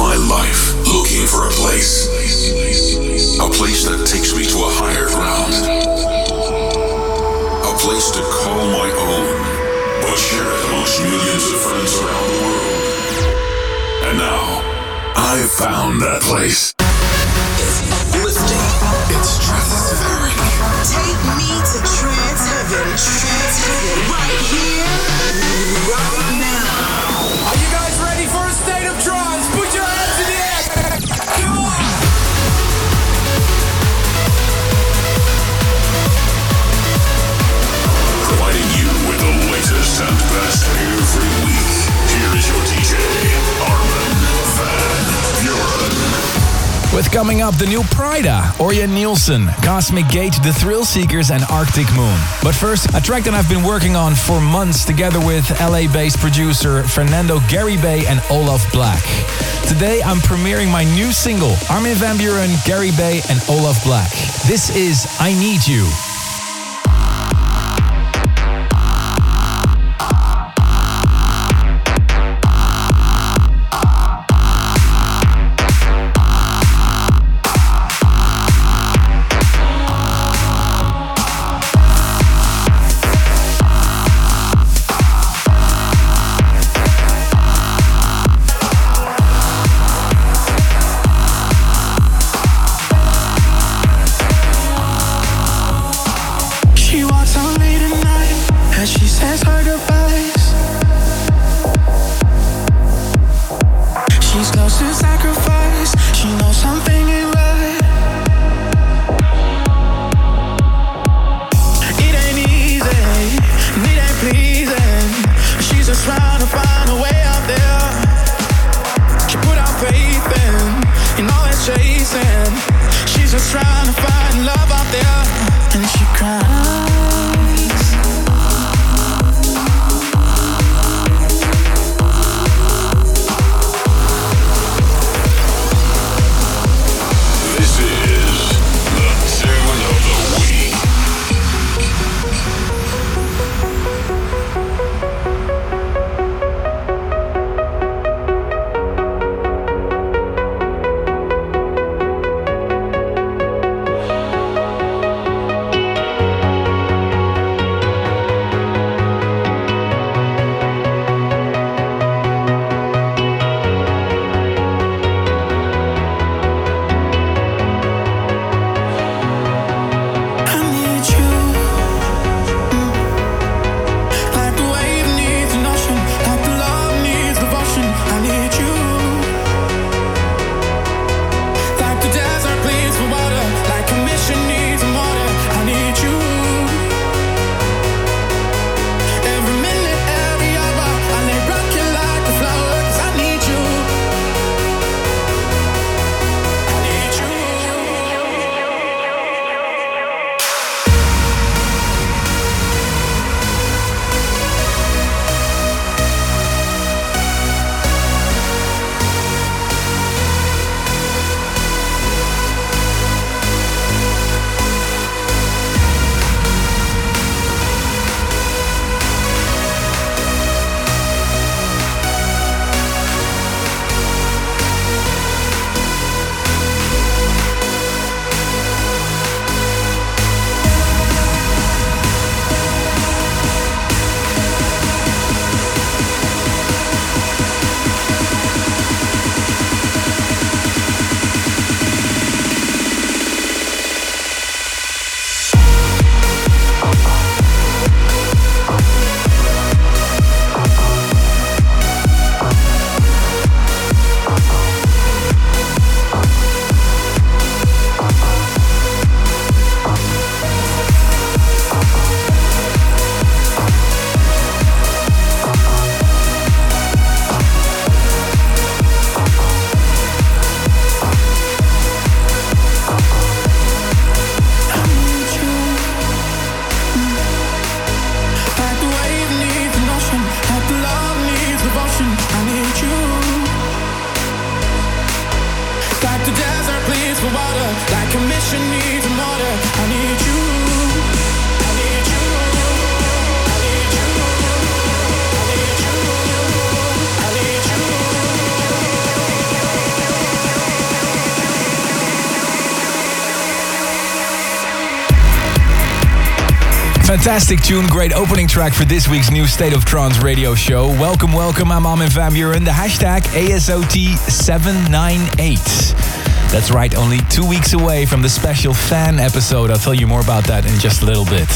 my life looking for a place. A place that takes me to a higher ground. A place to call my own, but share it amongst millions of friends around the world. And now, I've found that place. It's uplifting. It's stratospheric. Take me to trance heaven. Trance heaven. Right here. Right With coming up the new Pryda, Orjan Nilsen, Cosmic Gate, The Thrill Seekers, and Arctic Moon. But first, a track that I've been working on for months together with LA based producer Fernando Garibay and Olaf Black. Today, I'm premiering my new single, Armin van Buuren, Gary Bay, and Olaf Black. This is I Need You. Fantastic tune, great opening track for this week's new State of Trance radio show. Welcome, welcome. I'm Armin van Buuren. The hashtag ASOT798. That's right, only two weeks away from the special fan episode. I'll tell you more about that in just a little bit.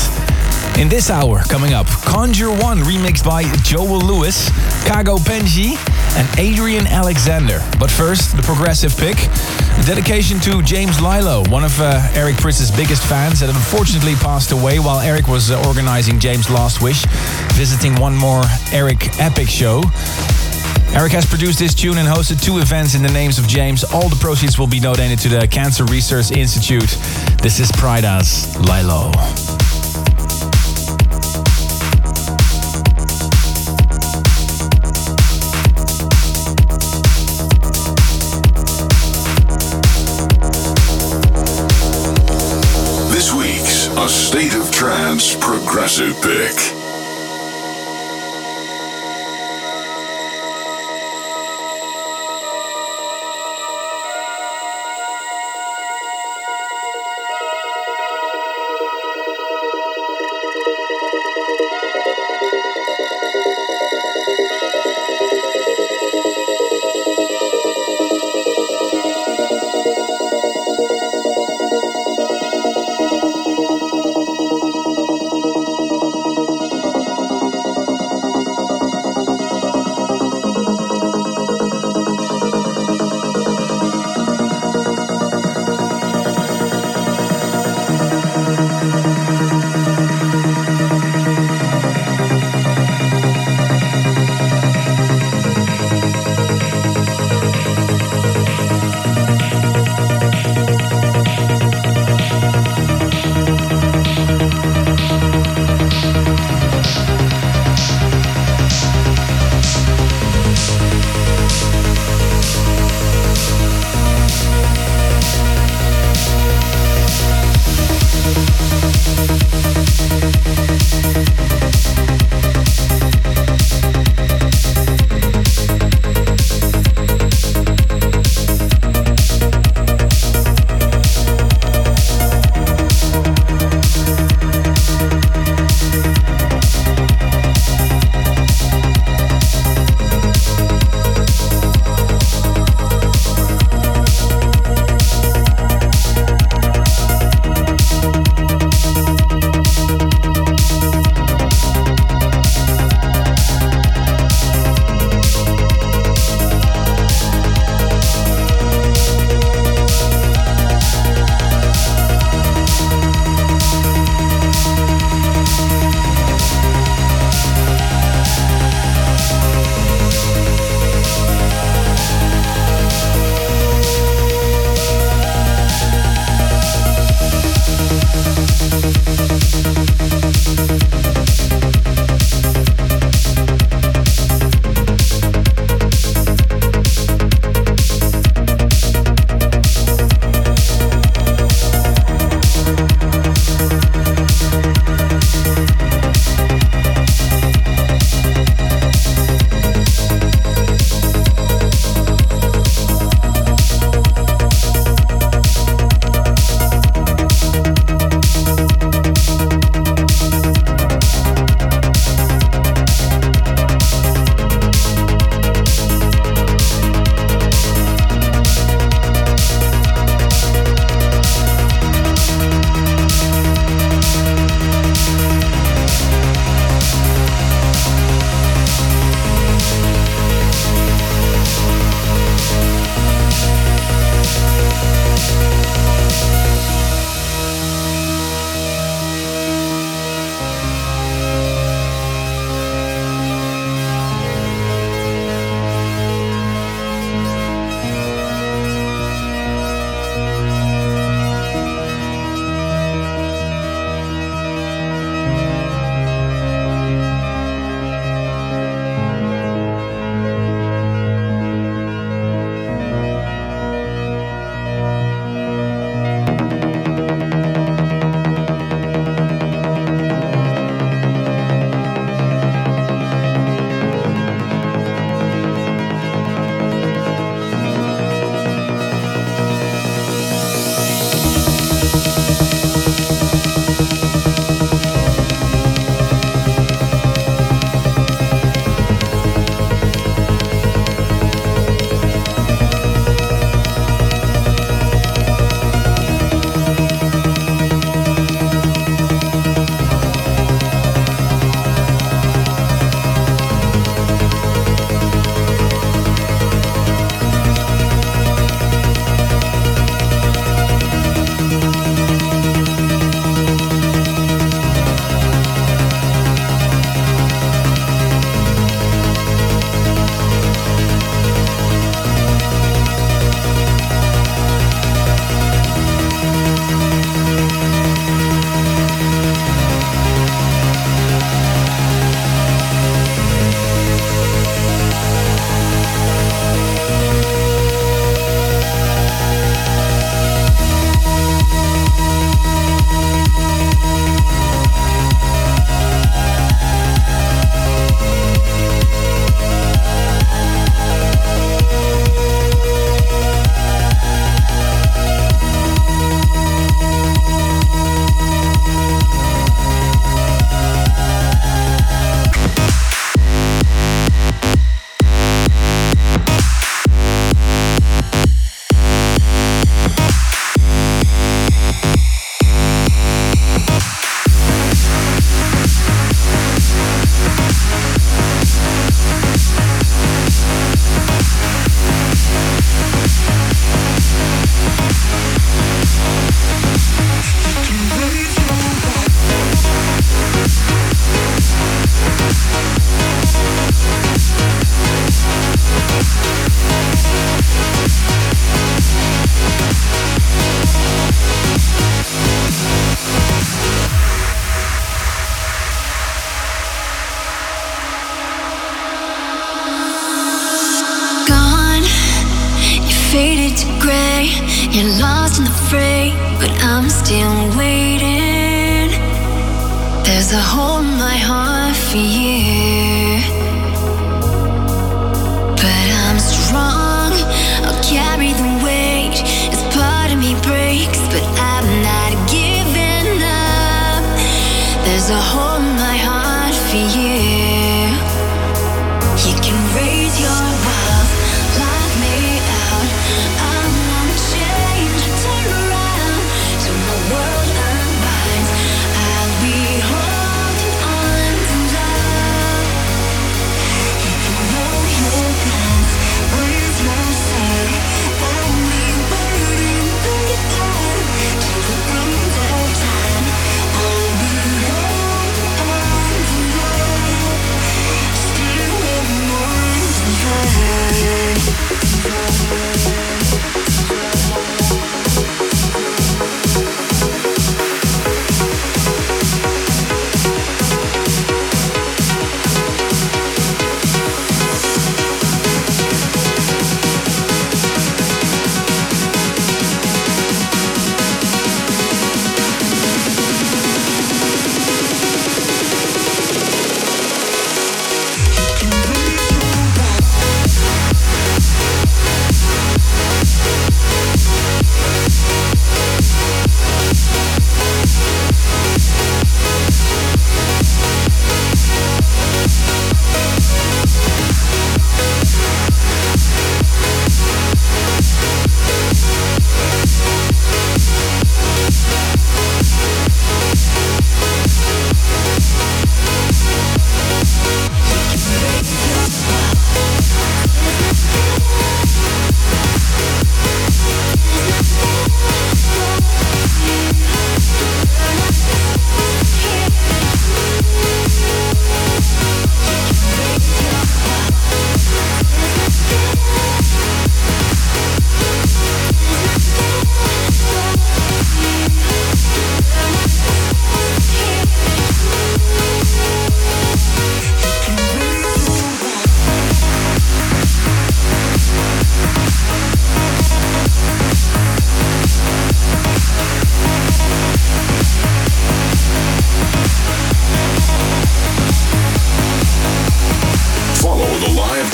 In this hour, coming up, Conjure One remixed by Joel Lewis, Kago Pengchi, and Adrian Alexander. But first, the progressive pick. Dedication to James Lilo, one of uh, Eric Prydz's biggest fans that unfortunately passed away while Eric was uh, organizing James' Last Wish, visiting one more Eric Epic show. Eric has produced this tune and hosted two events in the names of James. All the proceeds will be donated to the Cancer Research Institute. This is Pryda's Lilo. Trance Progressive Pick.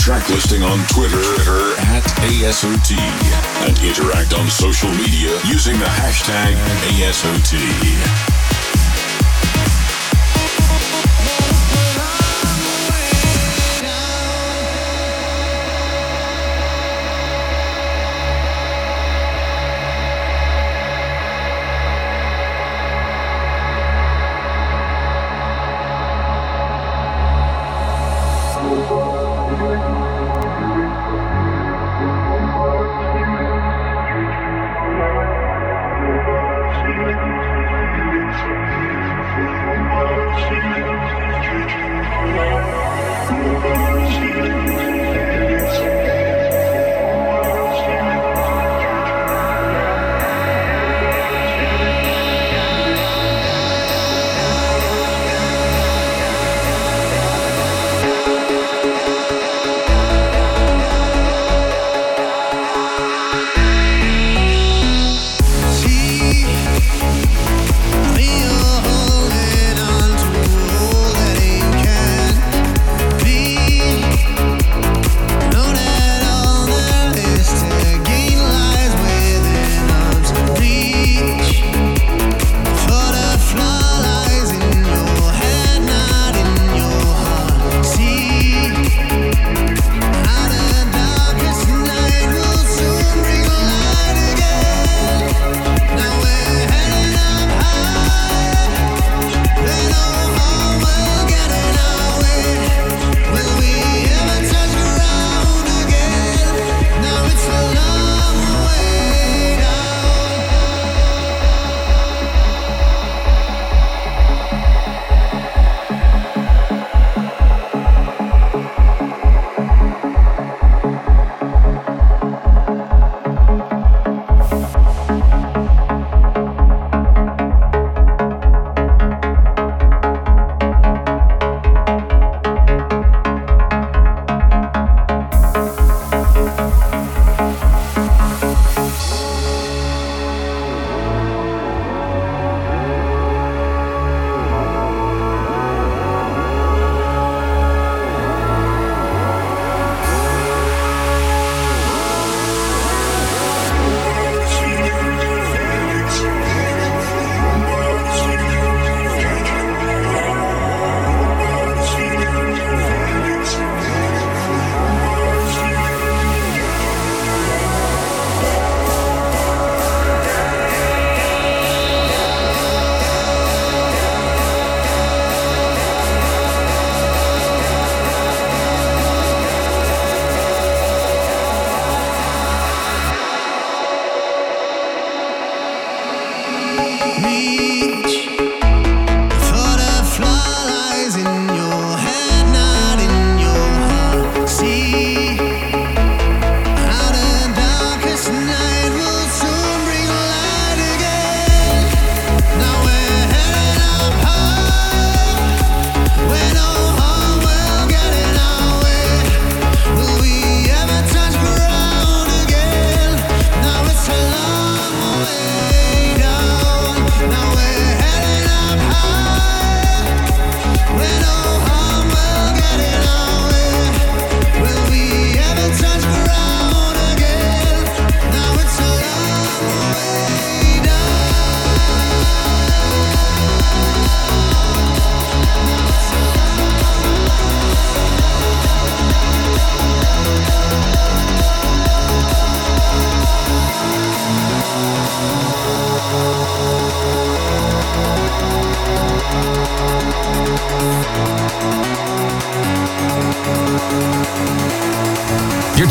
track listing on Twitter at ASOT and interact on social media using the hashtag ASOT.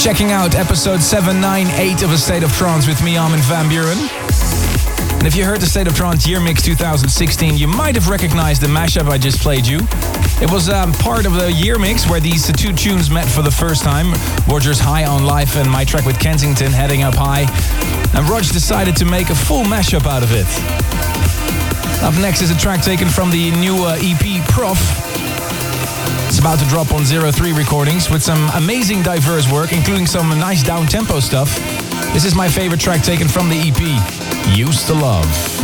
Checking out episode 798 of A State of Trance with me, Armin van Buuren. And if you heard the State of Trance Year Mix 2016, you might have recognized the mashup I just played you. It was um, part of the Year Mix where these two tunes met for the first time Roger's High on Life and my track with Kensington, Heading Up High. And Roger decided to make a full mashup out of it. Up next is a track taken from the new uh, EP Prof. About to drop on Zero Three Recordings with some amazing diverse work, including some nice down-tempo stuff. This is my favorite track taken from the EP, Used to Love.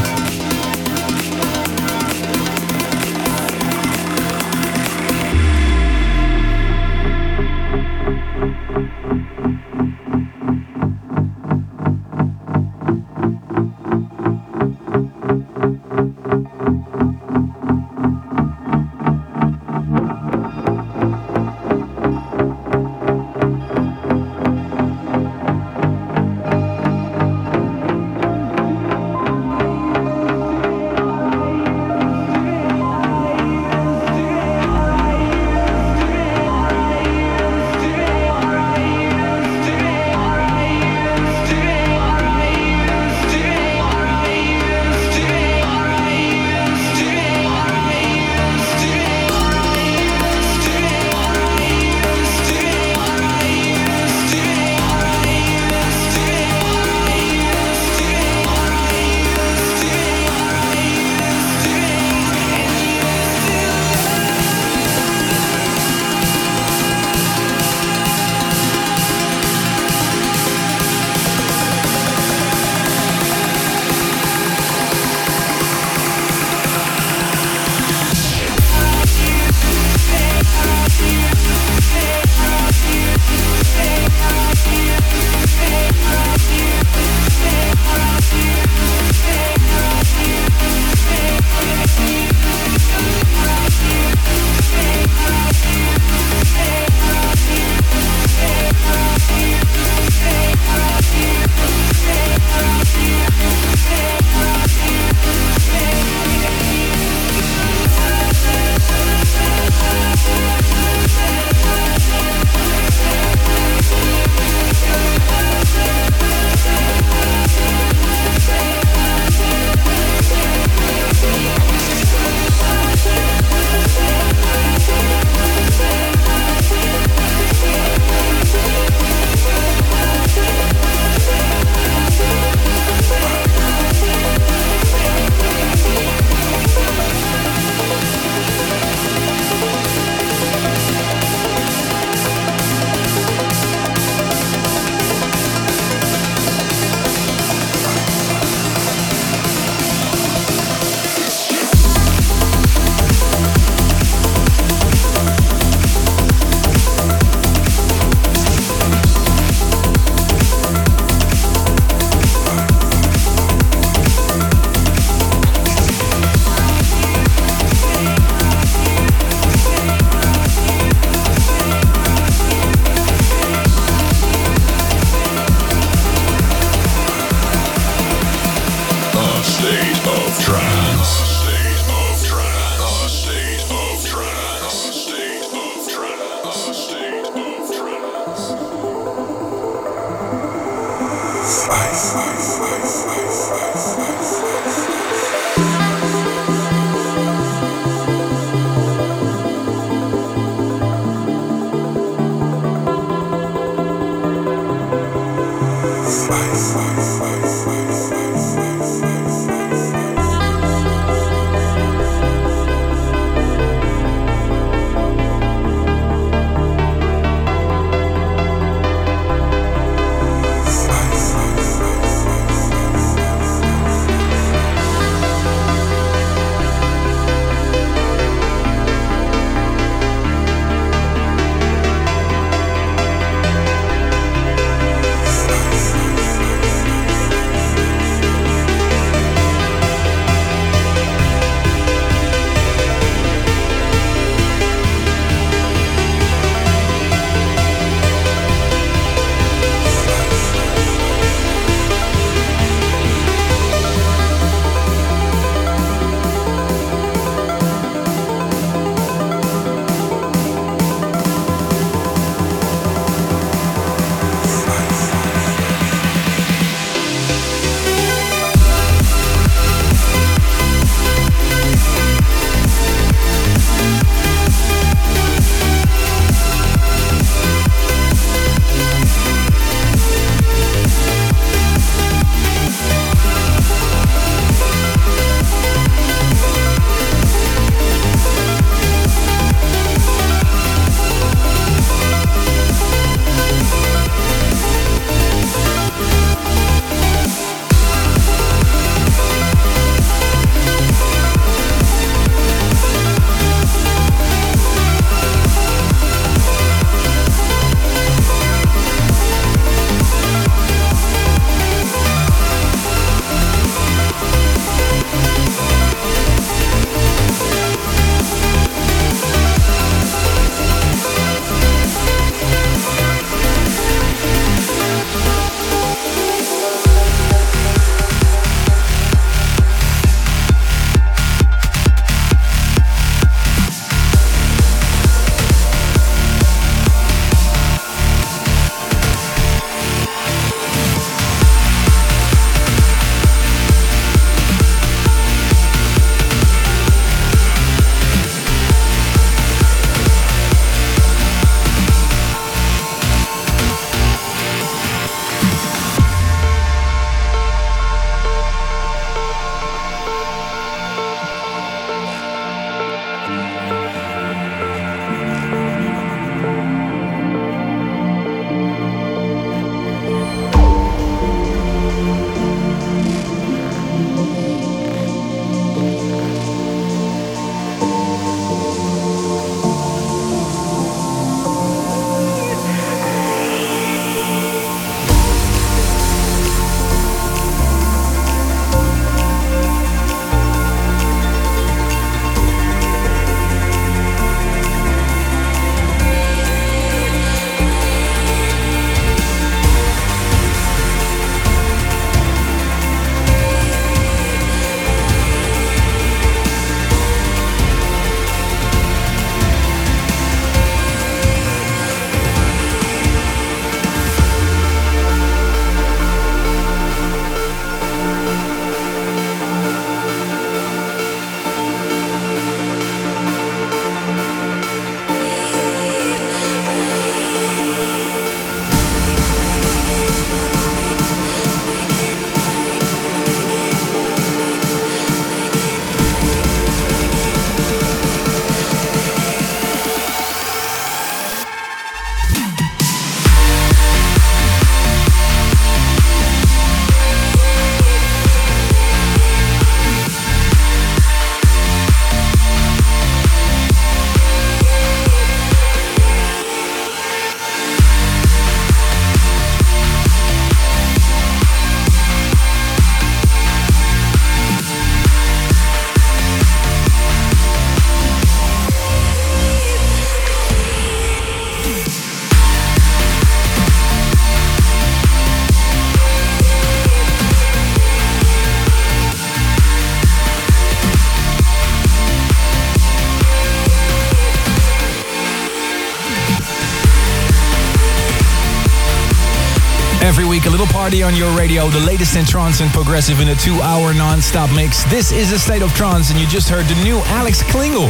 Party on your radio, the latest in trance and progressive in a two hour non stop mix. This is a state of trance, and you just heard the new Alex Klingle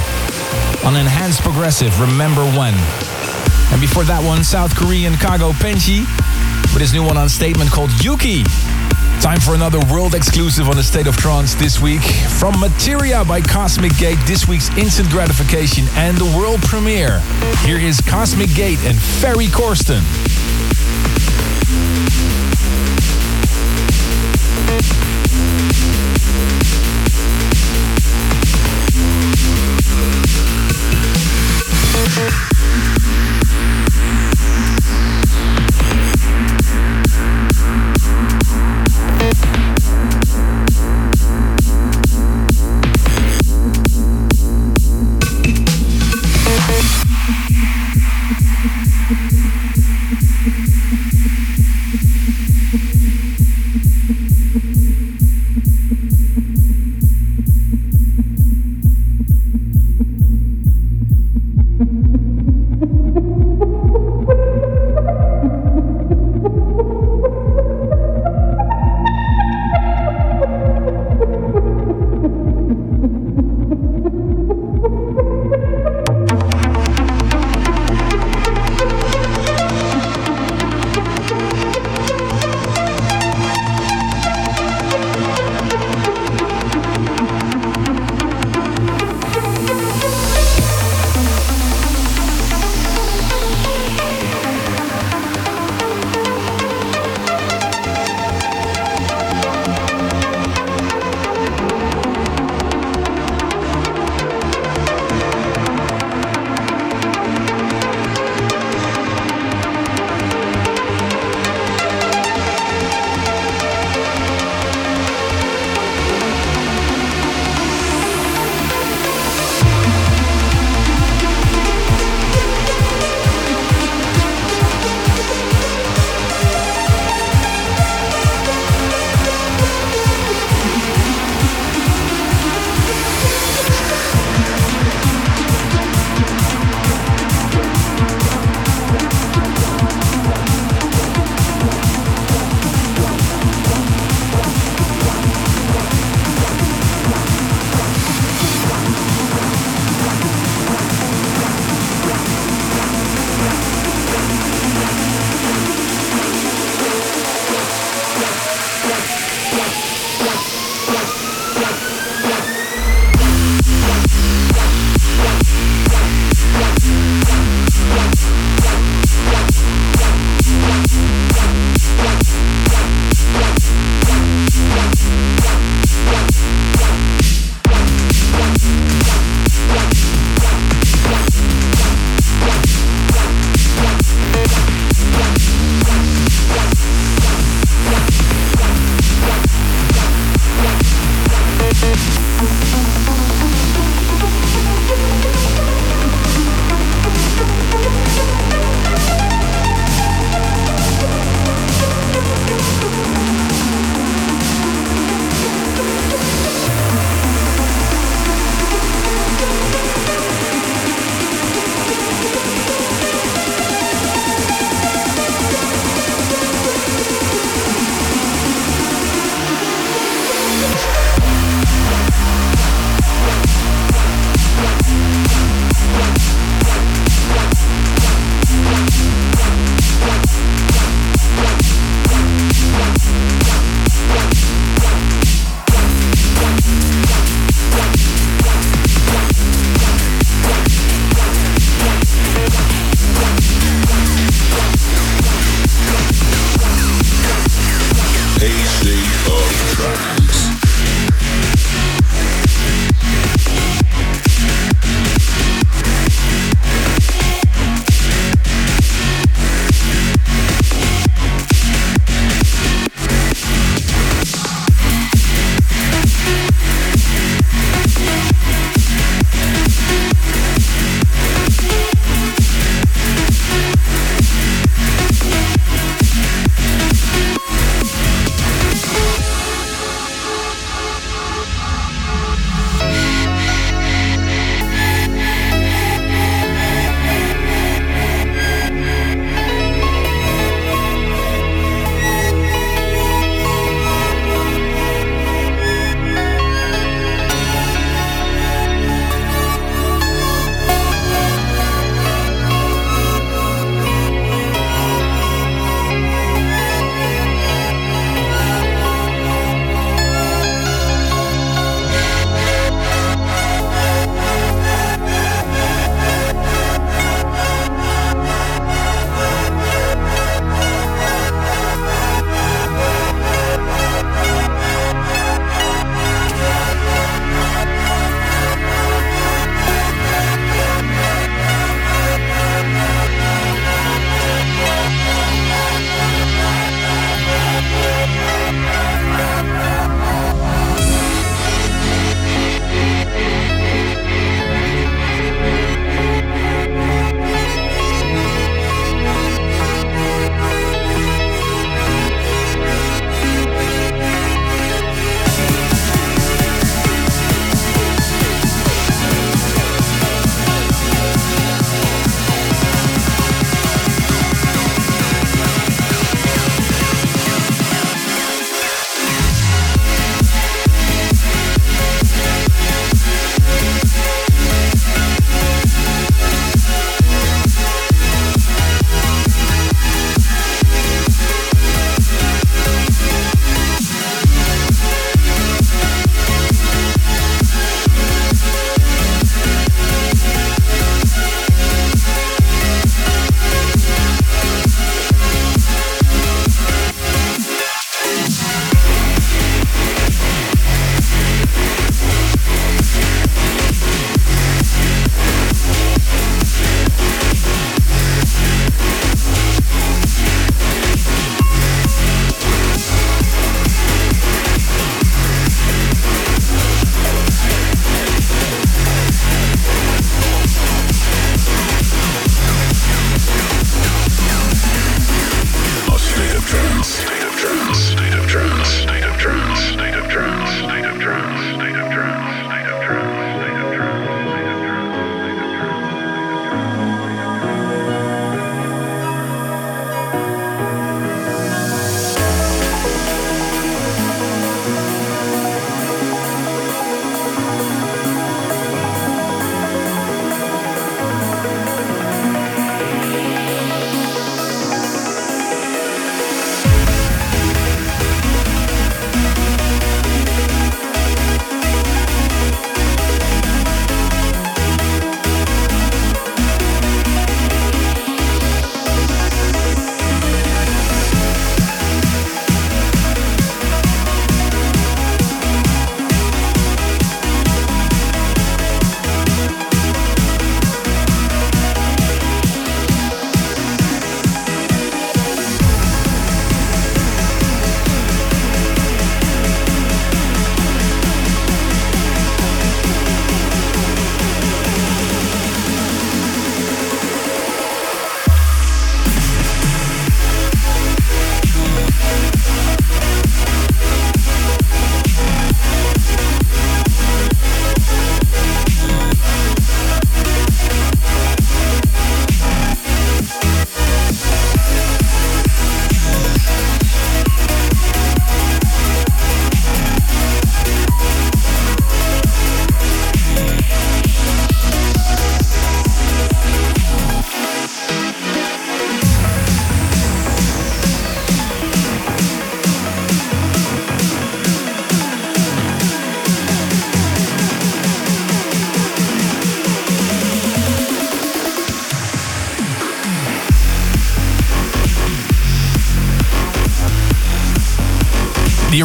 on Enhanced Progressive, Remember When. And before that one, South Korean Kago Pengchi with his new one on statement called Yuki. Time for another world exclusive on the State of Trance this week. From Materia by Cosmic Gate, this week's instant gratification and the world premiere. Here is Cosmic Gate and Ferry Corsten.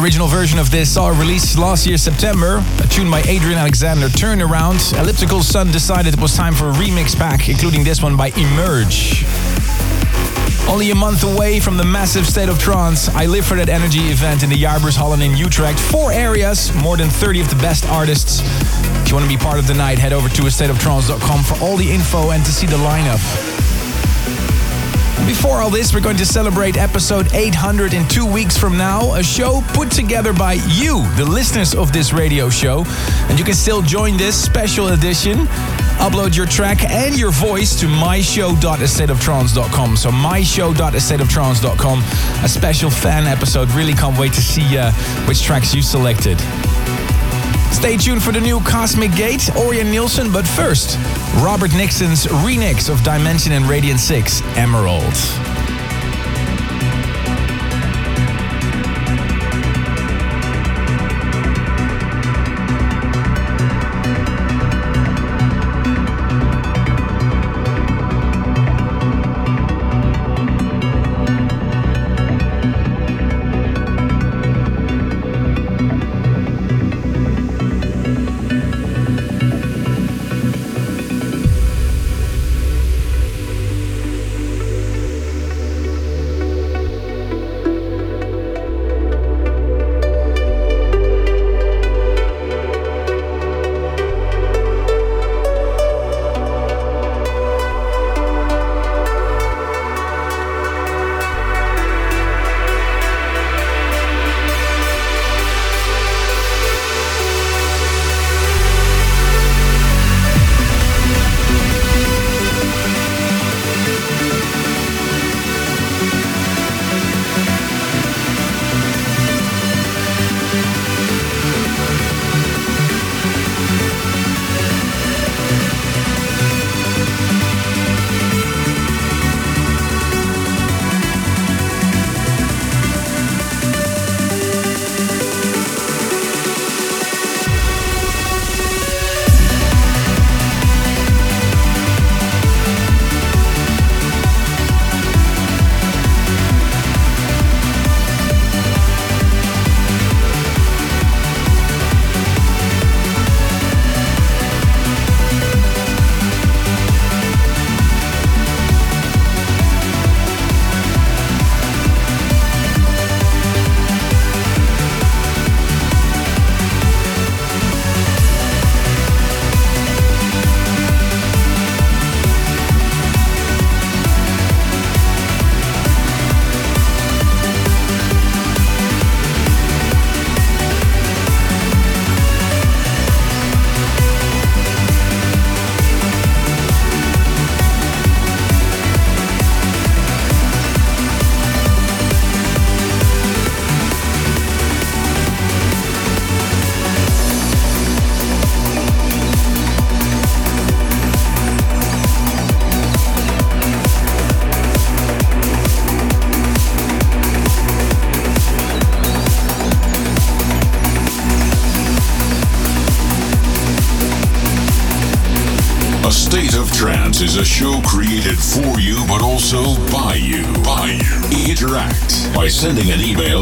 Original version of this saw release last year September. A tune by Adrian Alexander turned around. Elliptical Sun decided it was time for a remix pack, including this one by Emerge. Only a month away from the massive State of Trance, I live for that energy event in the Jaarbeurs Holland in Utrecht. Four areas, more than 30 of the best artists. If you want to be part of the night, head over to astateoftrance.com for all the info and to see the lineup. Before all this, we're going to celebrate episode 800 in two weeks from now, a show put together by you, the listeners of this radio show. And you can still join this special edition. Upload your track and your voice to myshow.astateoftrance.com. So myshow.astateoftrance.com. A special fan episode. Really can't wait to see uh, which tracks you selected. Stay tuned for the new Cosmic Gate, Orjan Nilsen, but first, Robert Nickson's remix of Dimension and Radion6, Emerald.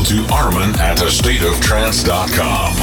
To Armin at astateoftrance.com.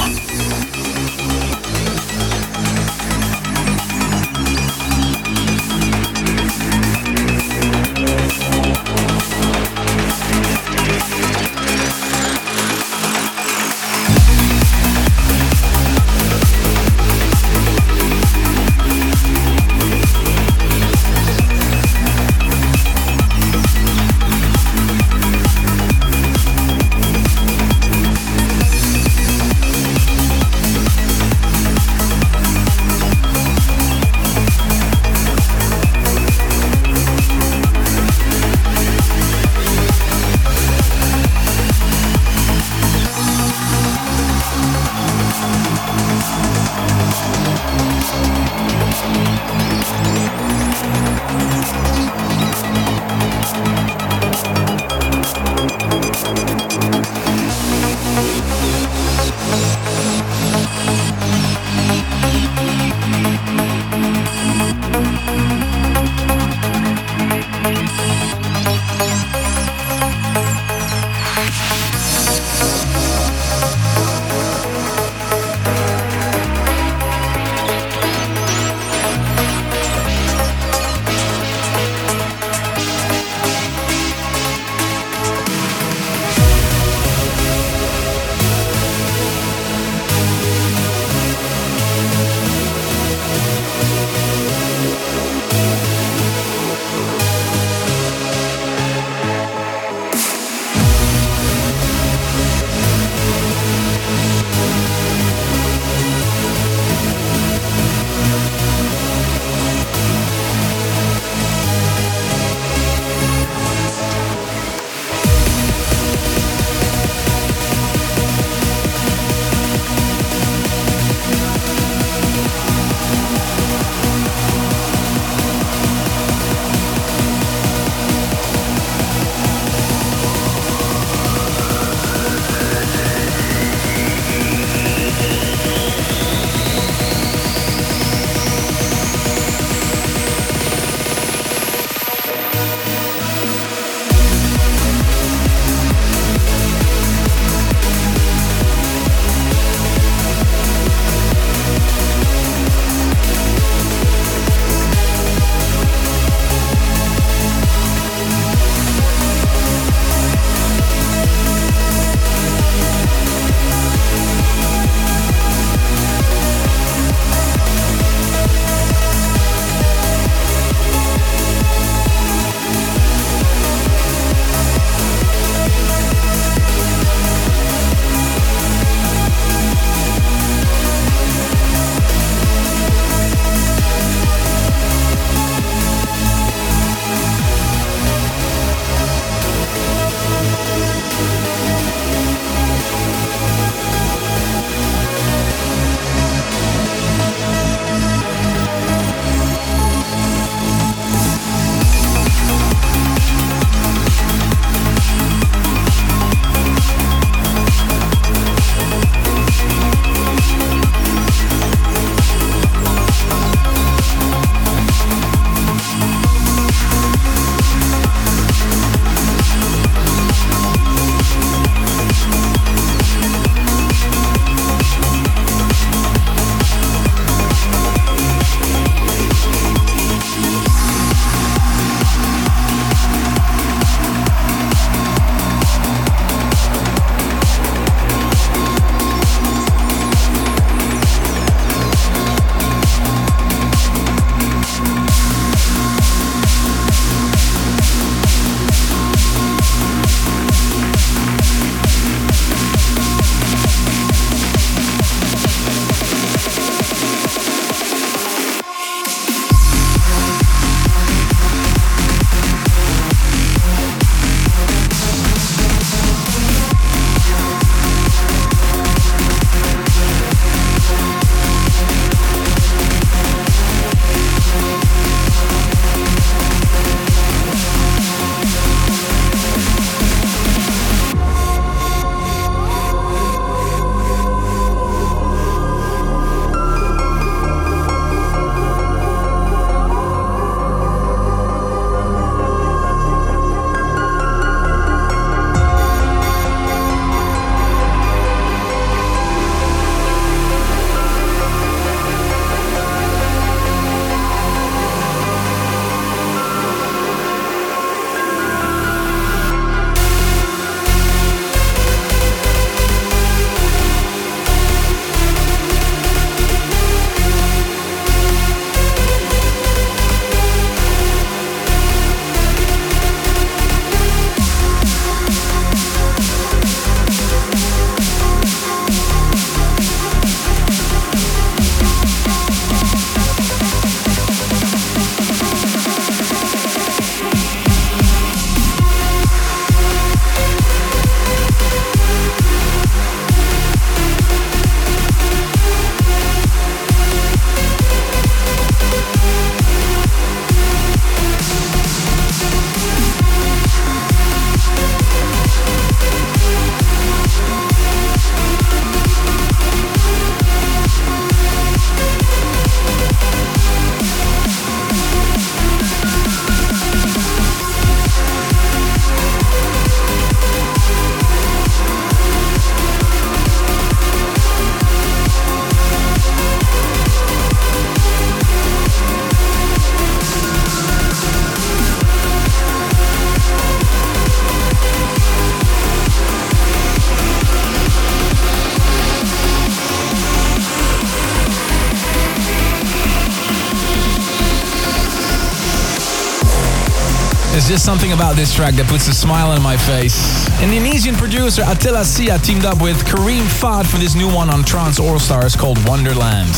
something about this track that puts a smile on my face. Indonesian producer Atilla Syah teamed up with Kareem Fad for this new one on Trance All Stars called Wonderland.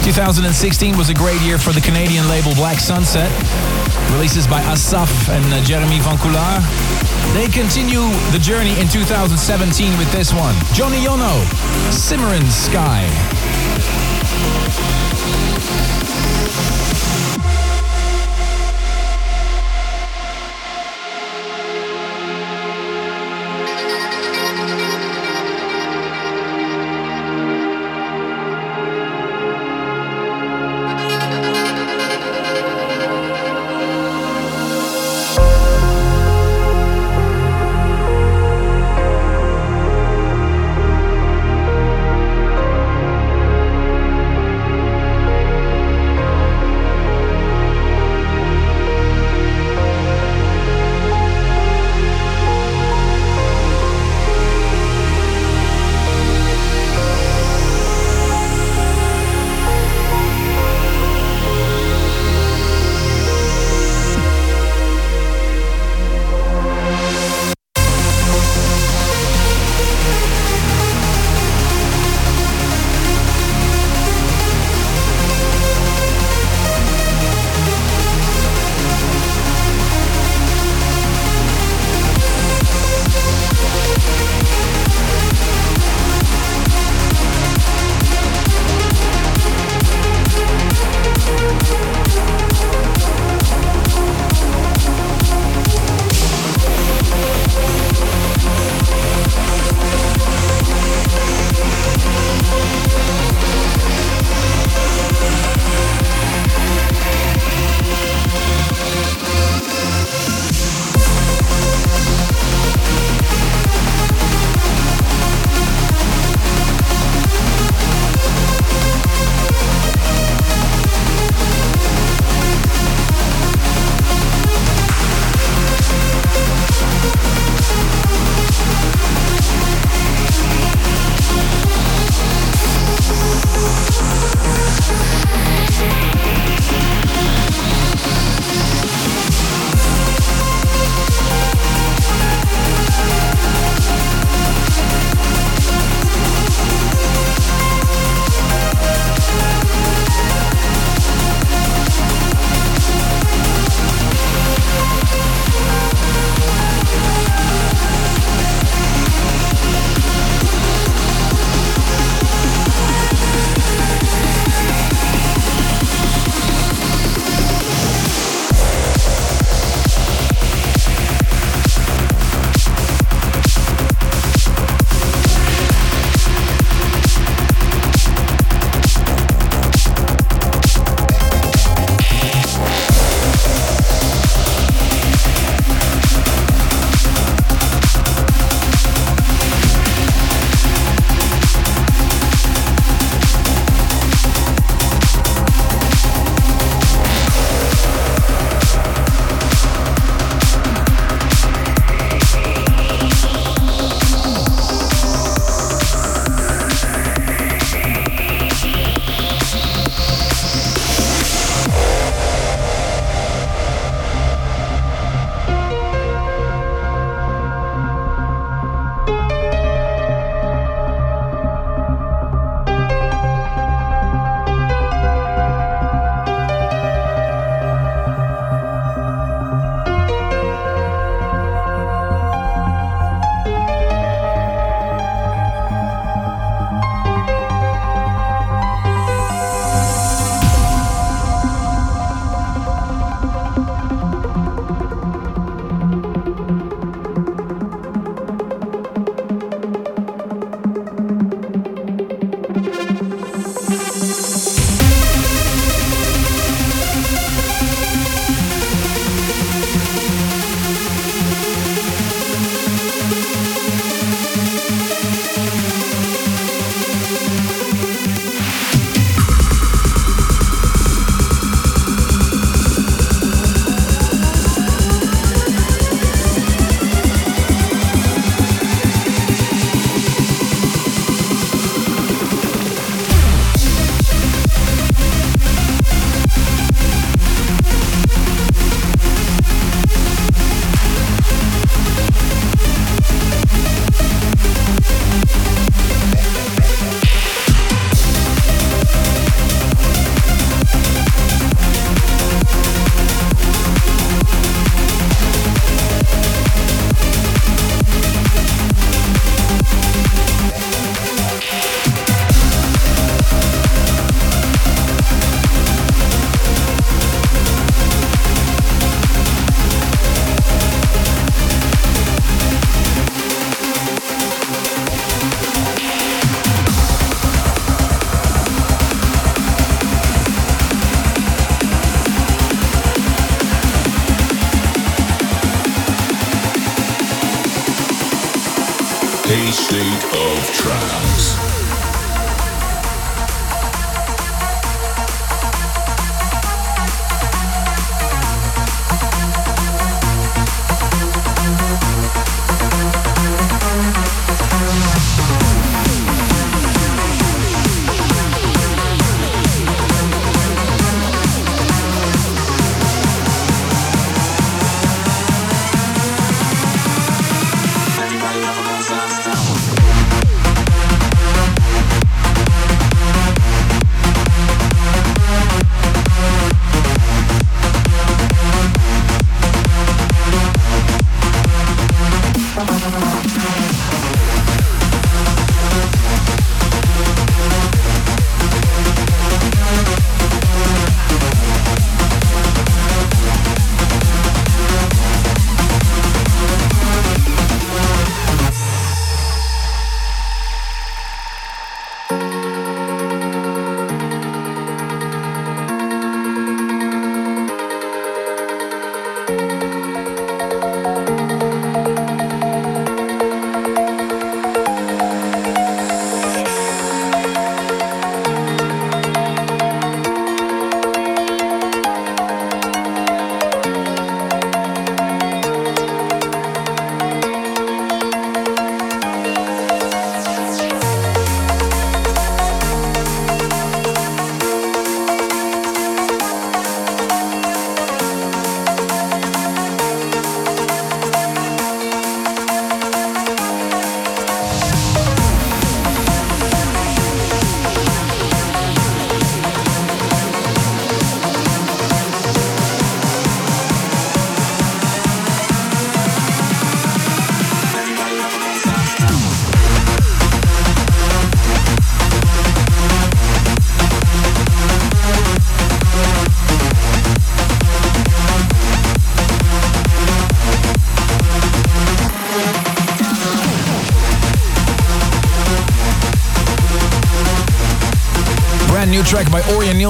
2016 was a great year for the Canadian label Black Sunset. Releases by Asaf and uh, Jeremy Van Coular. They continue the journey in 2017 with this one. Johnny Yono, Cimarron Sky.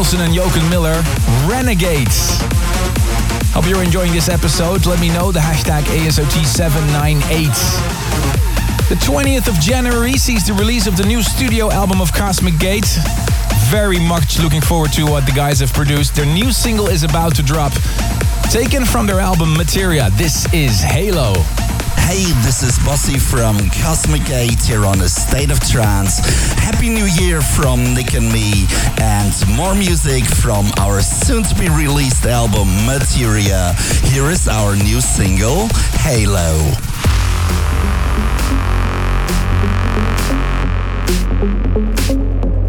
Nilsen and Jochen Miller, Renegades. Hope you're enjoying this episode. Let me know the hashtag ASOT798. The 20th of January sees the release of the new studio album of Cosmic Gate. Very much looking forward to what the guys have produced. Their new single is about to drop. Taken from their album Materia, this is Halo. Hey, this is Bossi from Cosmic Gate here on a State of Trance. Happy New Year from Nick and me, and more music from our soon to be released album Materia. Here is our new single, Halo. Thank you.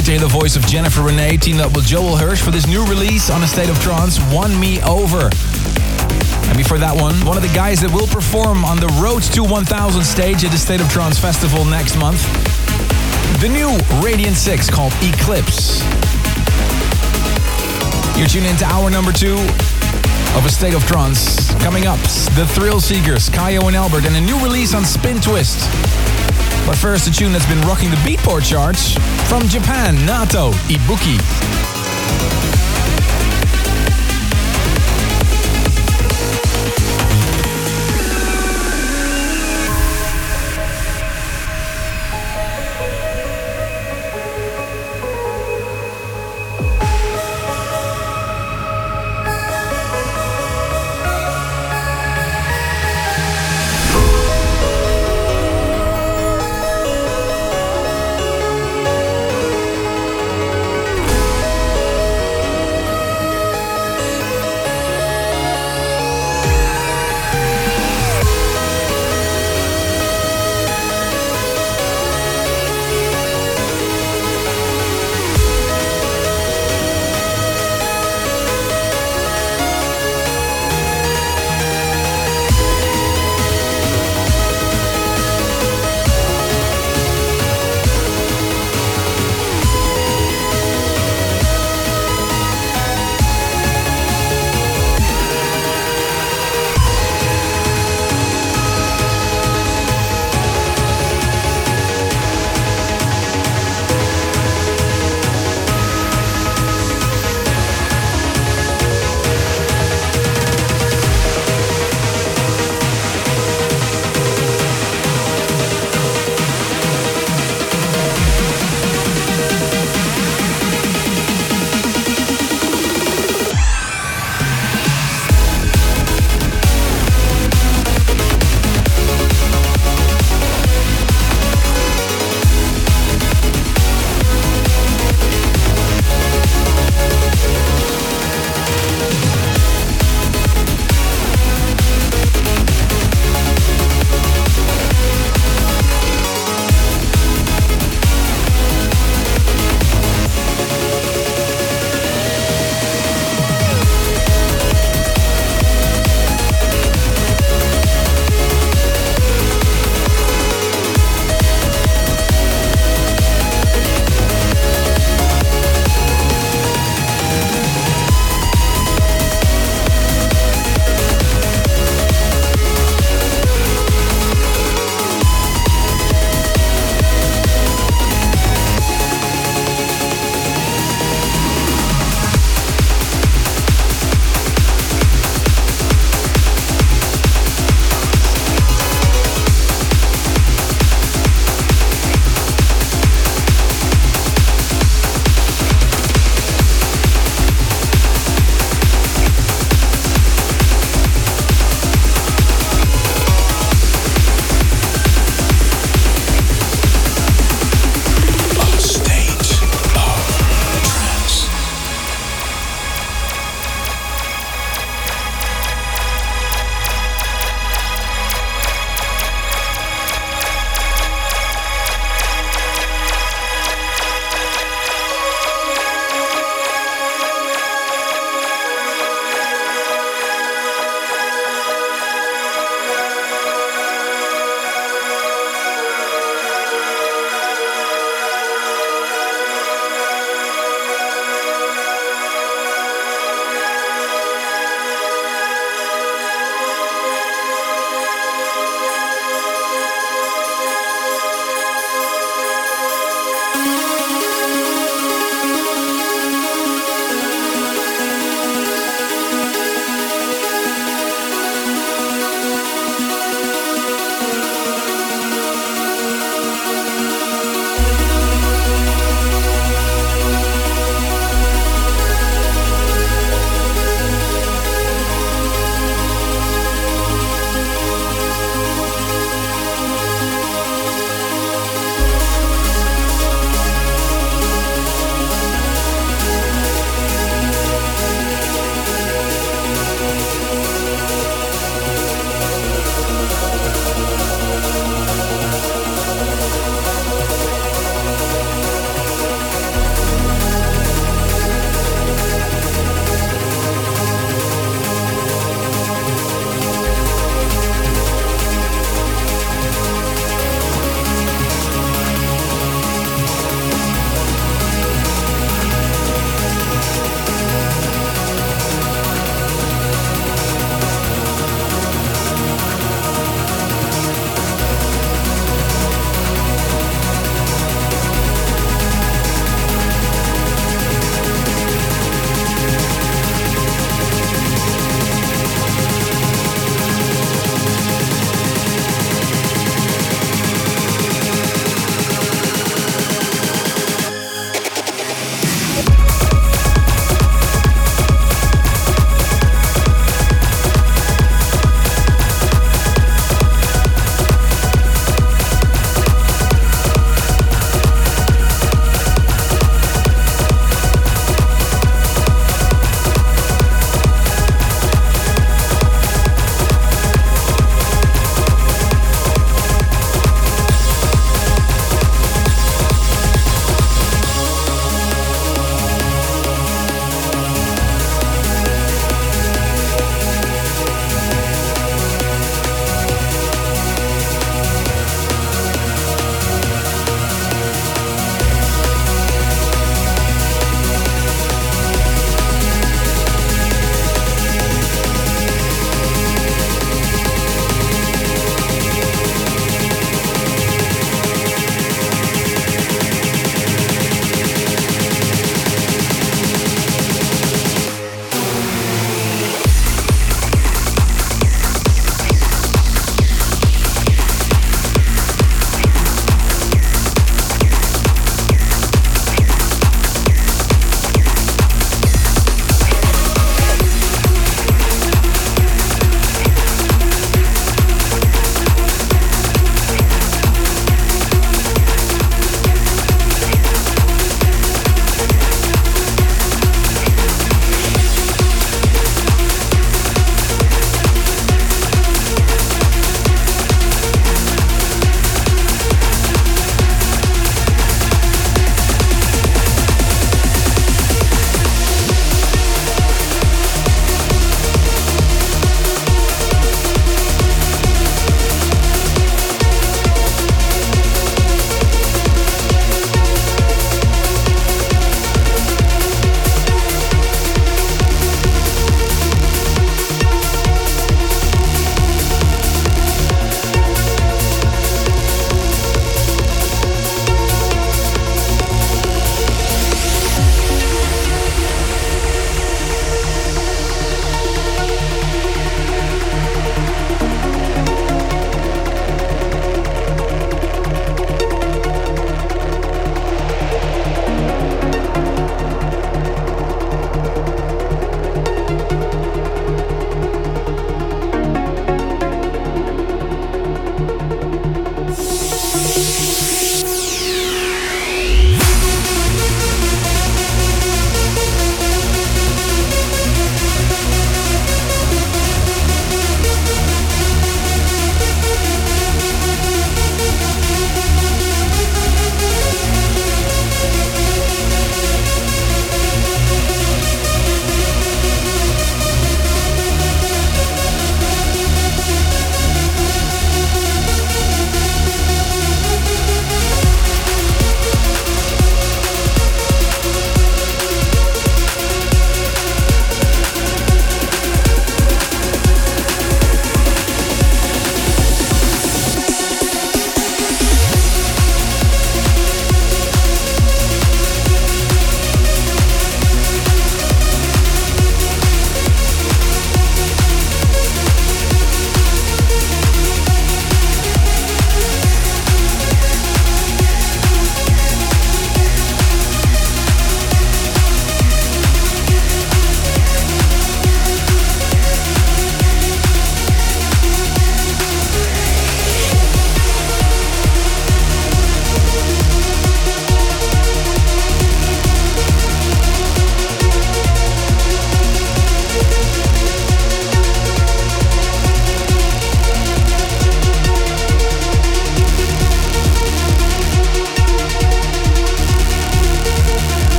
Great to hear the voice of Jennifer Renee teamed up with Joel Hirsch for this new release on A State of Trance, Won Me Over. And before that one, one of the guys that will perform on the Road to 1000 stage at the State of Trance Festival next month. The new Radion6 called Eclipse. You're tuned into hour number two of A State of Trance. Coming up, The Thrill Seekers, Kyau and Albert, and a new release on Spin Twist. But first, a tune that's been rocking the Beatport charts from Japan, Nhato, Ibuki.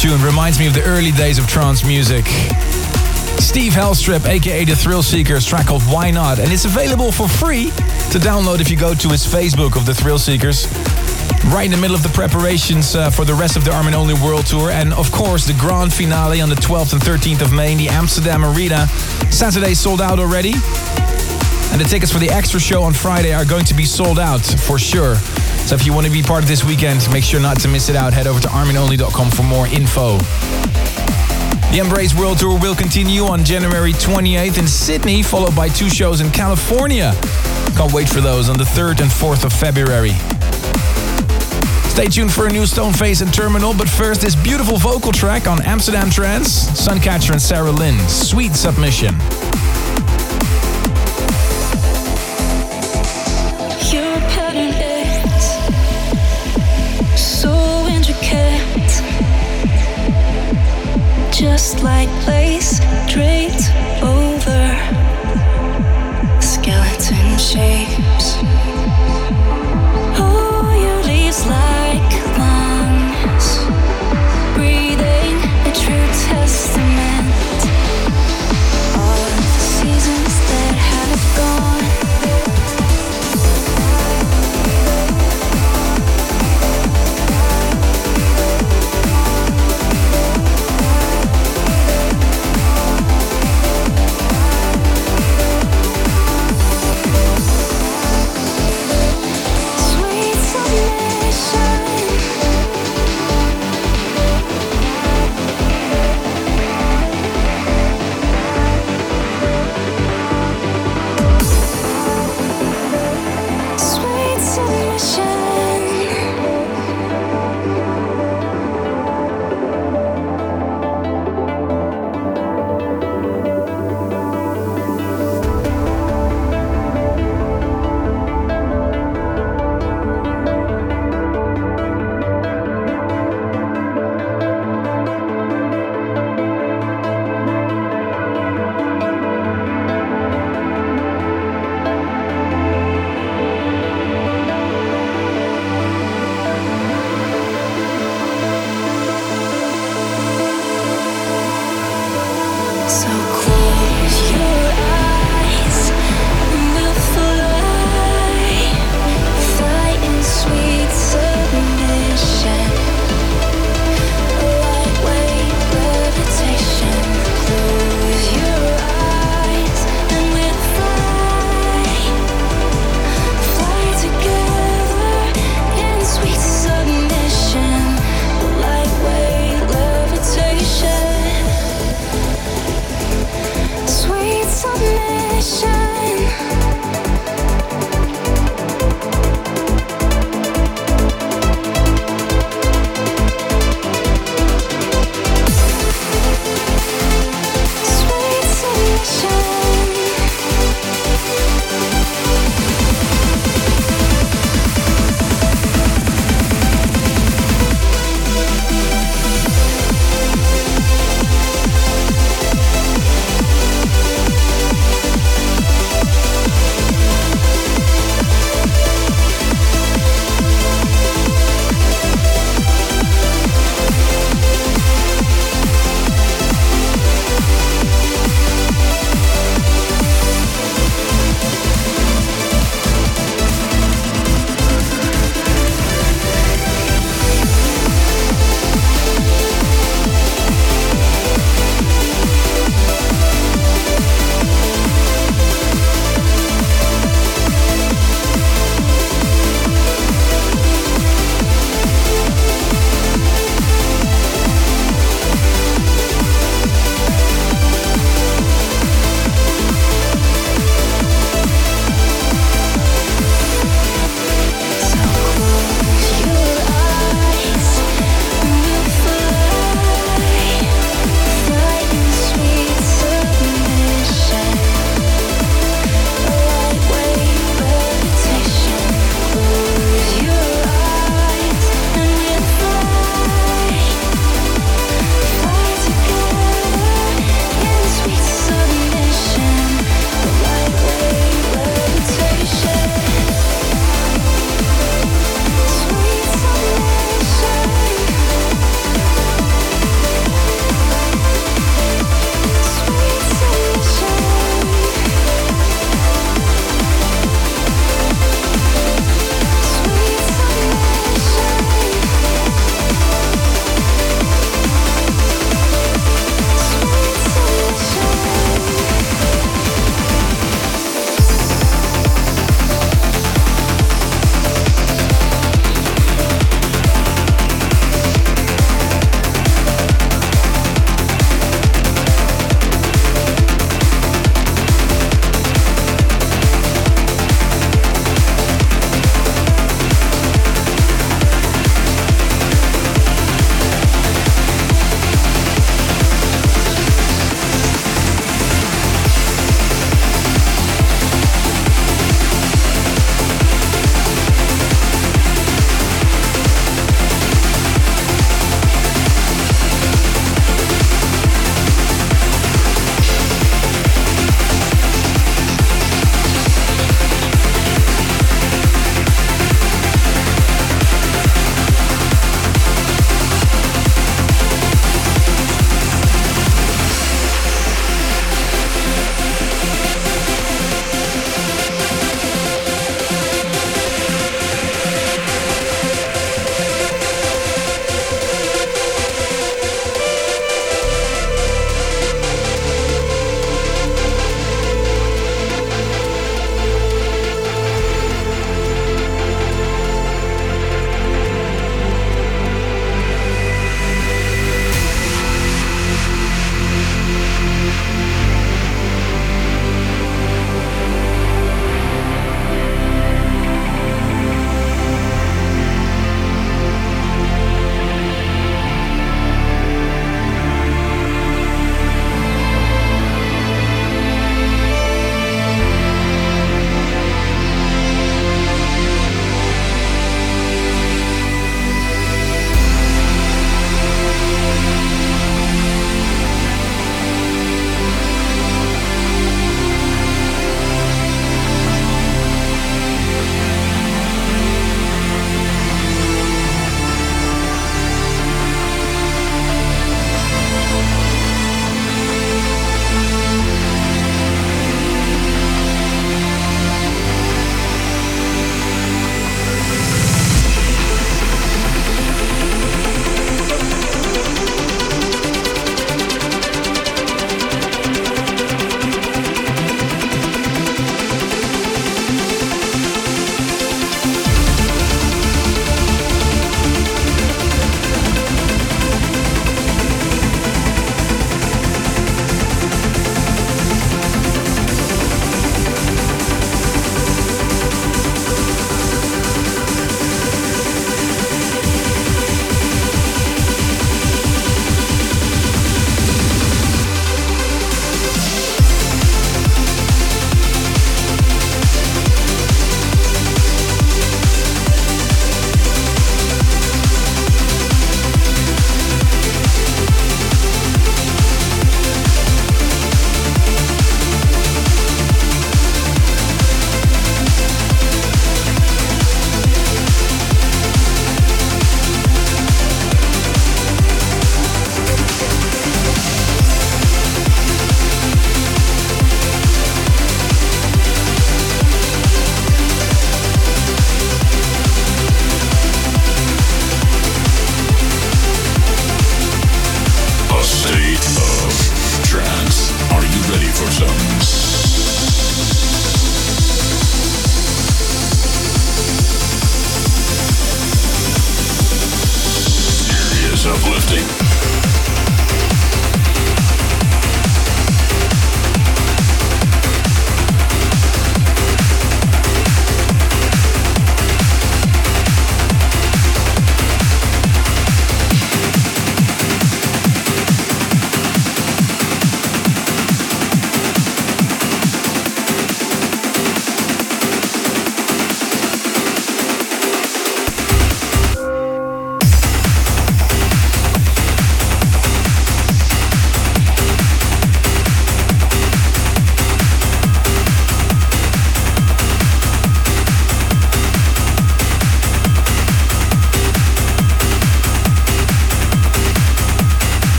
Tune reminds me of the early days of trance music. Steve Helstrip, aka The Thrill Seekers, track called Why Not, and it's available for free to download if you go to his Facebook of The Thrill Seekers. Right in the middle of the preparations uh, for the rest of the Armin Only World Tour, and of course the grand finale on the 12th and 13th of May in the Amsterdam Arena. Saturday sold out already, and the tickets for the extra show on Friday are going to be sold out for sure. So if you want to be part of this weekend, make sure not to miss it out. Head over to arminonly.com for more info. The Embrace World Tour will continue on January 28th in Sydney, followed by two shows in California. Can't wait for those on the 3rd and 4th of February. Stay tuned for a new Stoneface and Terminal, but first this beautiful vocal track on Amsterdam Trance, Suncatcher and Sarah Lynn, Sweet Submission. Like lace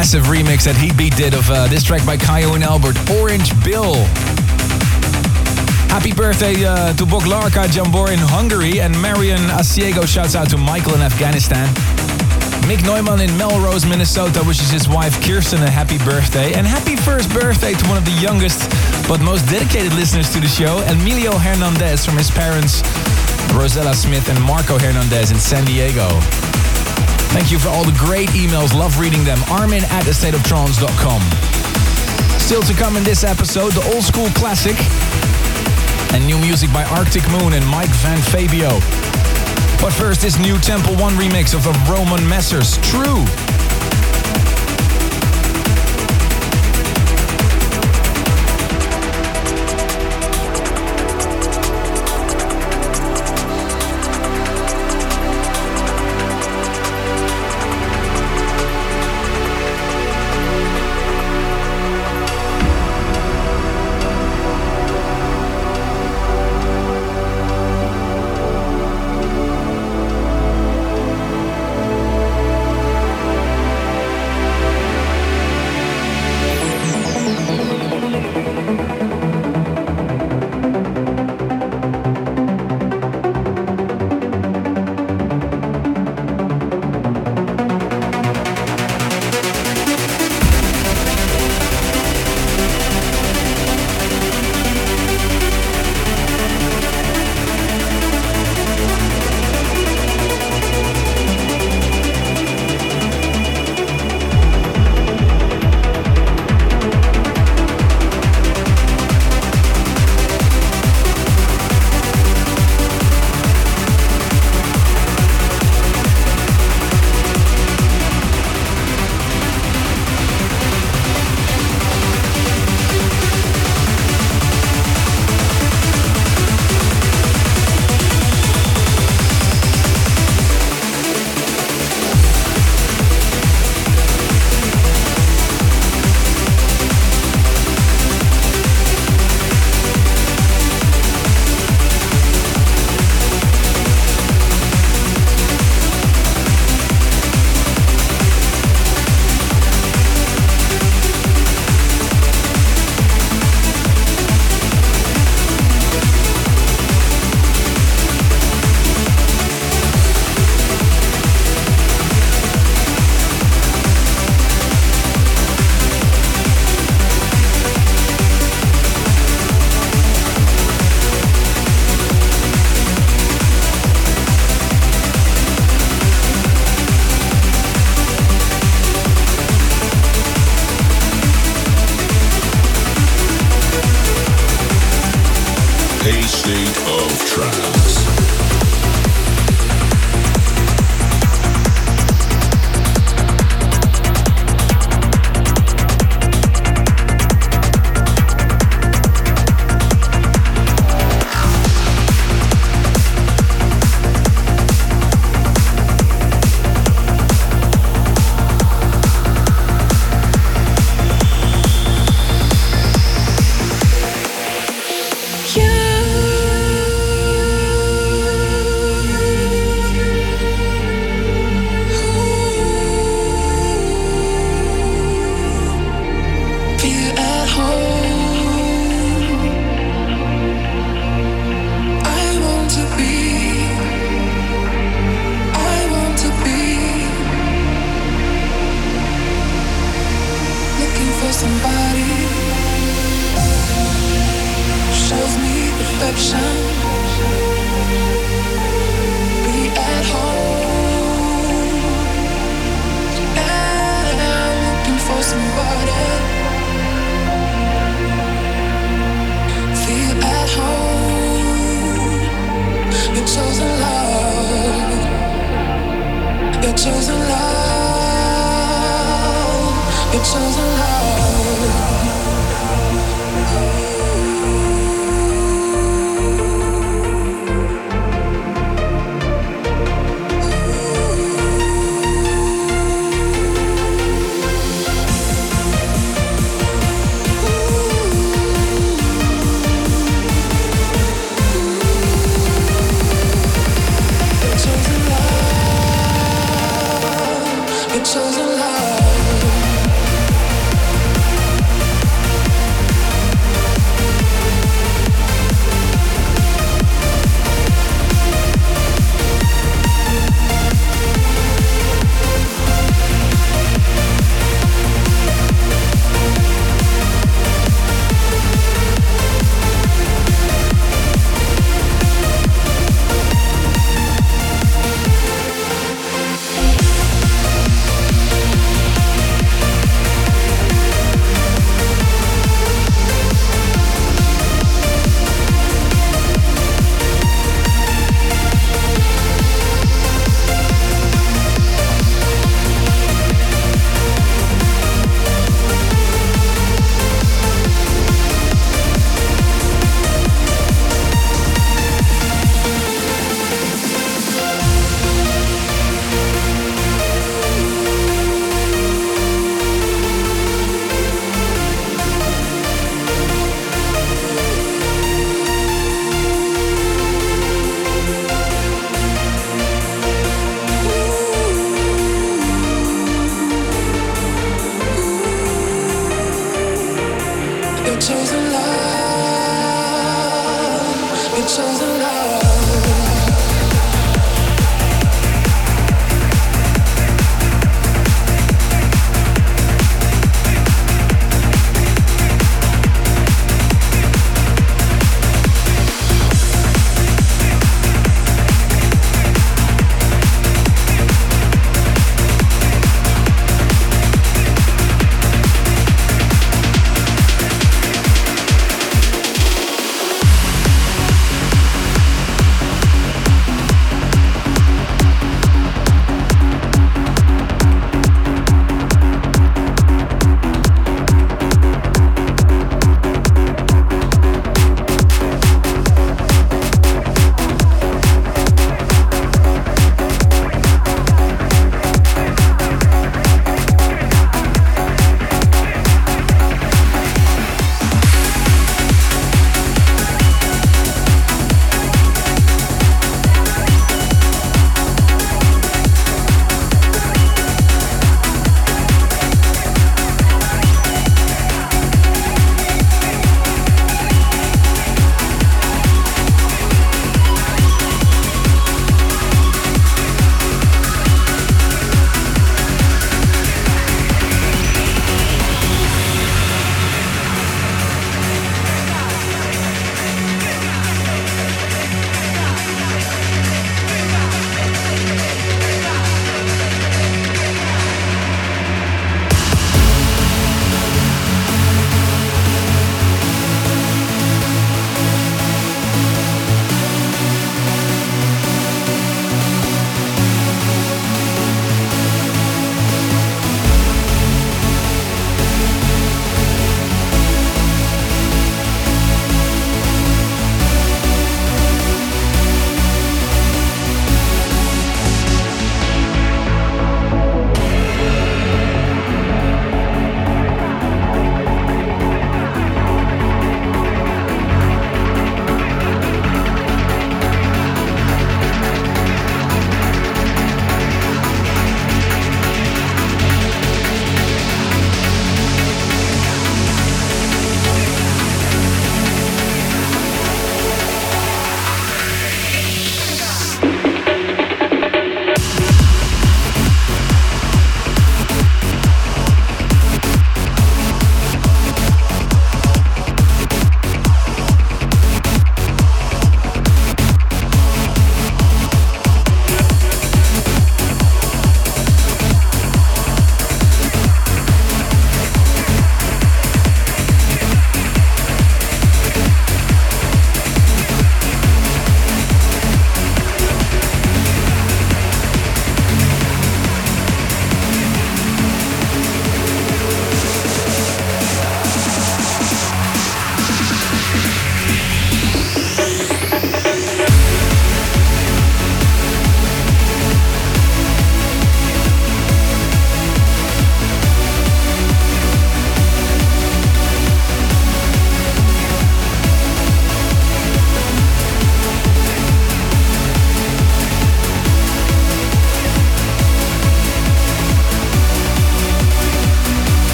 massive remix that Heatbeat did of uh, this track by Kayo and Albert, Orange Bill. Happy birthday uh, to Boglarka Jambor in Hungary, and Marion Asiego shouts out to Michael in Afghanistan. Mick Neumann in Melrose, Minnesota wishes his wife Kirsten a happy birthday. And happy first birthday to one of the youngest but most dedicated listeners to the show, Emilio Hernandez from his parents, Rosella Smith and Marco Hernandez in San Diego. Thank you for all the great emails. Love reading them. Armin at thestateoftrance.com. Still to come in this episode, the old school classic and new music by Arctic Moon and Mike Van Fabio. But first, this new Temple One remix of Roman Messer's, True.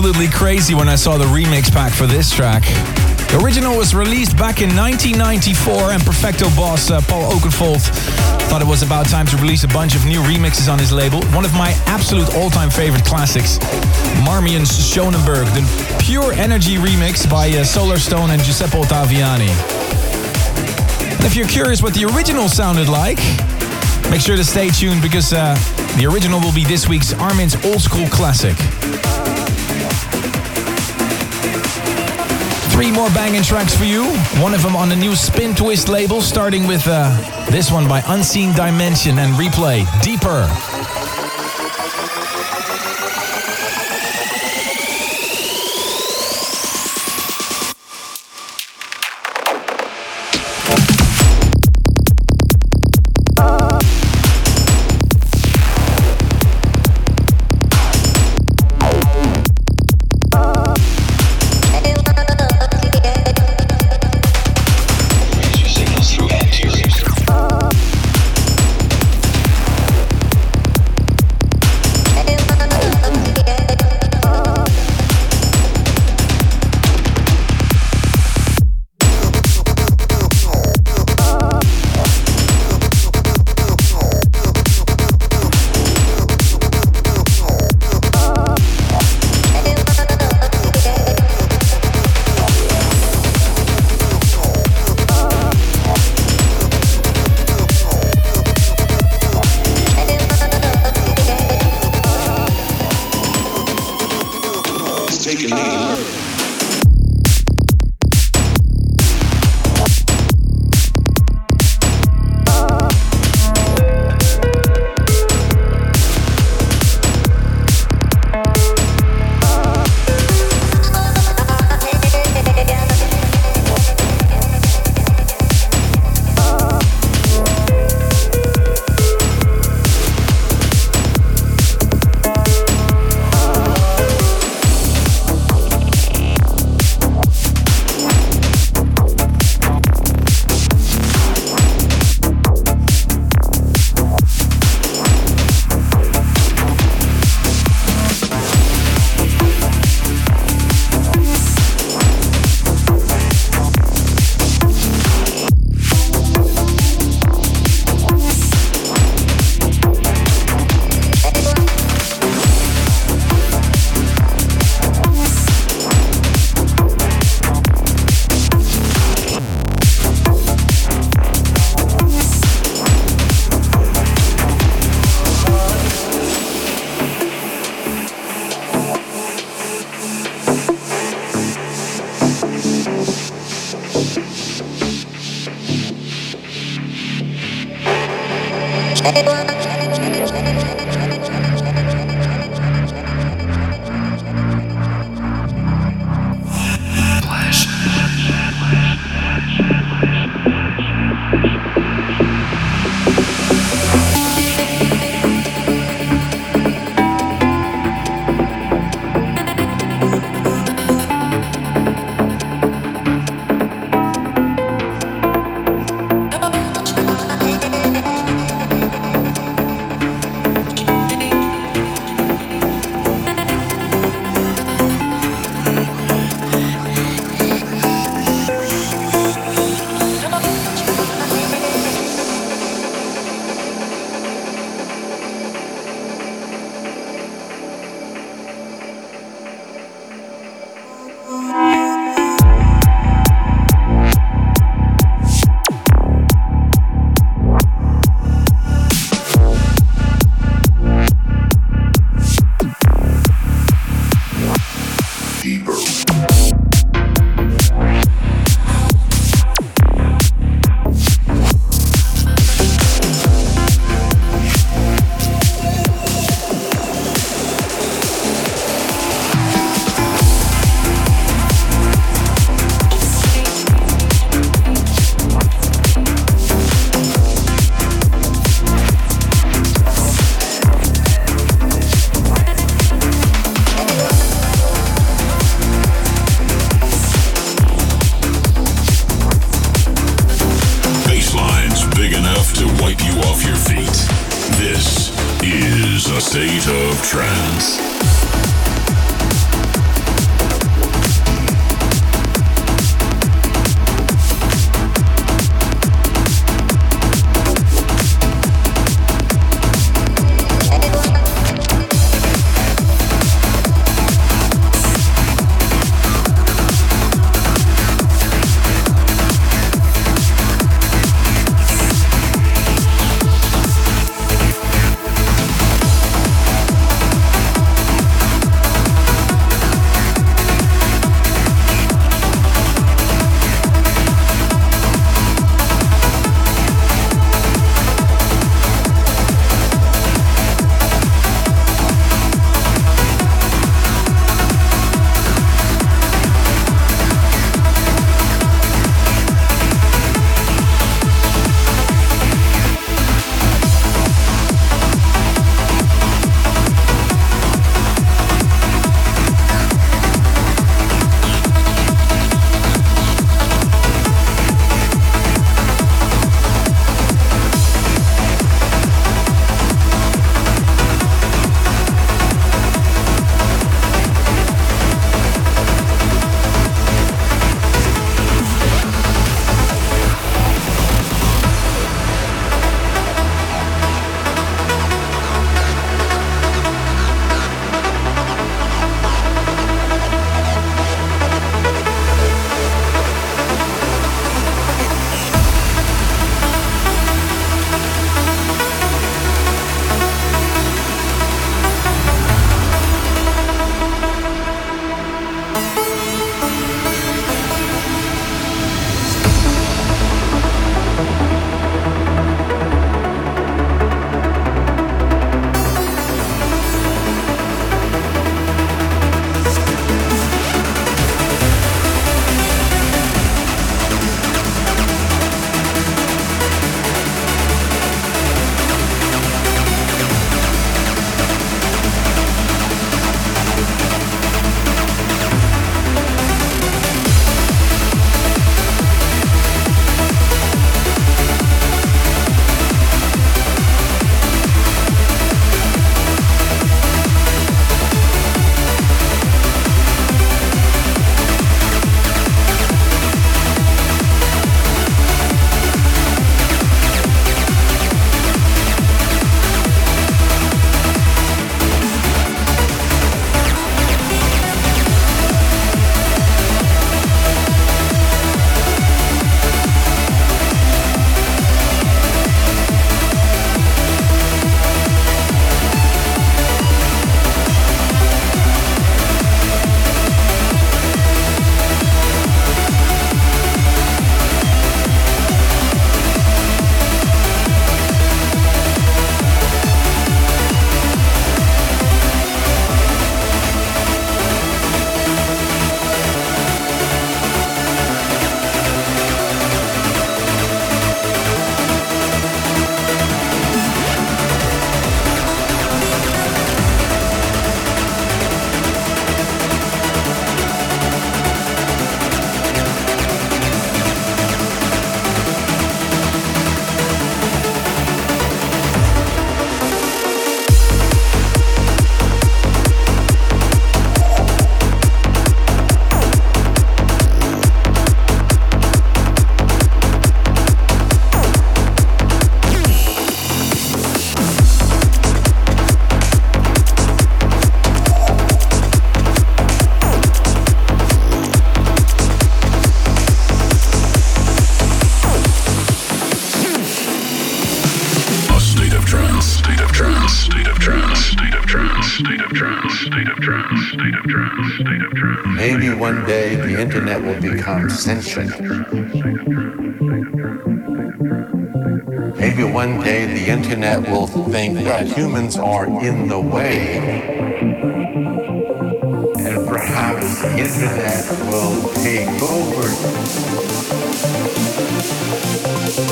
Absolutely crazy when I saw the remix pack for this track. The original was released back in 1994 and Perfecto boss uh, Paul Oakenfold thought it was about time to release a bunch of new remixes on his label. One of my absolute all-time favorite classics, Marmion's Schöneberg, the pure energy remix by uh, Solarstone and Giuseppe Ottaviani. And if you're curious what the original sounded like, make sure to stay tuned because uh, the original will be this week's Armin's Old School Classic. Three more banging tracks for you. One of them on the new Spin Twist label, starting with uh, this one by Unseen Dimension and Replay, Deeper. Day the internet will become sentient. Maybe one day the internet will think that humans are in the way. And perhaps the internet will take over.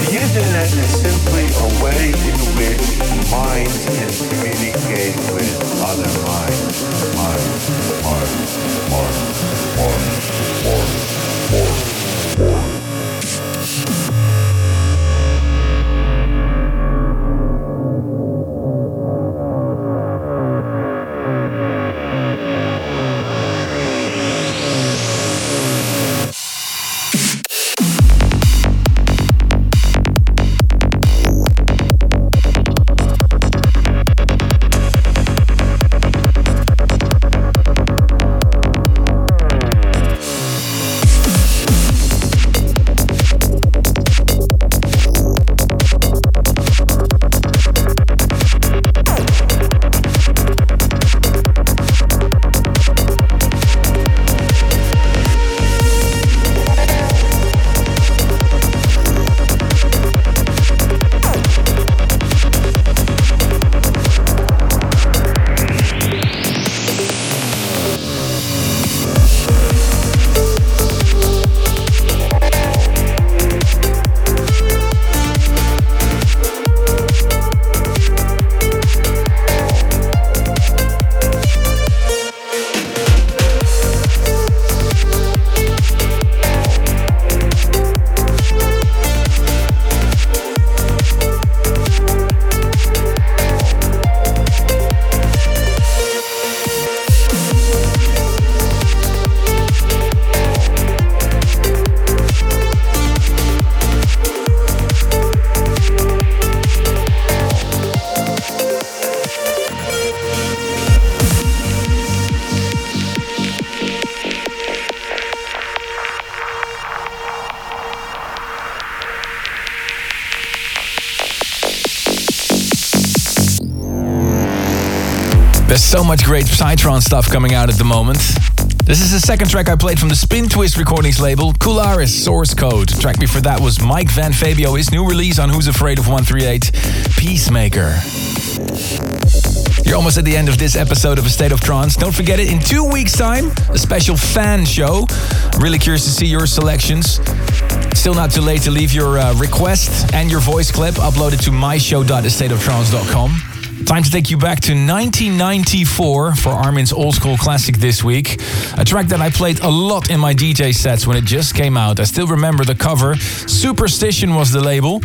The internet is simply a way in which minds can communicate with other minds. Minds, minds, minds, so much great Psytrance stuff coming out at the moment. This is the second track I played from the Spin Twist Recordings label, Kularis Source Code. The track before that was Mike Van Fabio, his new release on Who's Afraid of 138, Peacemaker. You're almost at the end of this episode of A State of Trance. Don't forget it, in two weeks' time, a special fan show. I'm really curious to see your selections. Still not too late to leave your uh, request and your voice clip uploaded to myshow.astateoftrance.com. Time to take you back to 1994 for Armin's old school classic this week. A track that I played a lot in my DJ sets when it just came out. I still remember the cover. Superstition was the label.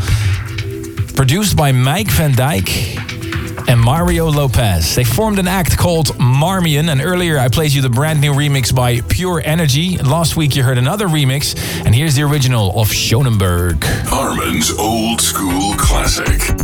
Produced by Mijk van Dijk and Mario Lopez. They formed an act called Marmion, and earlier I played you the brand new remix by Pure Energy. Last week you heard another remix, and here's the original of Schöneberg. Armin's old school classic.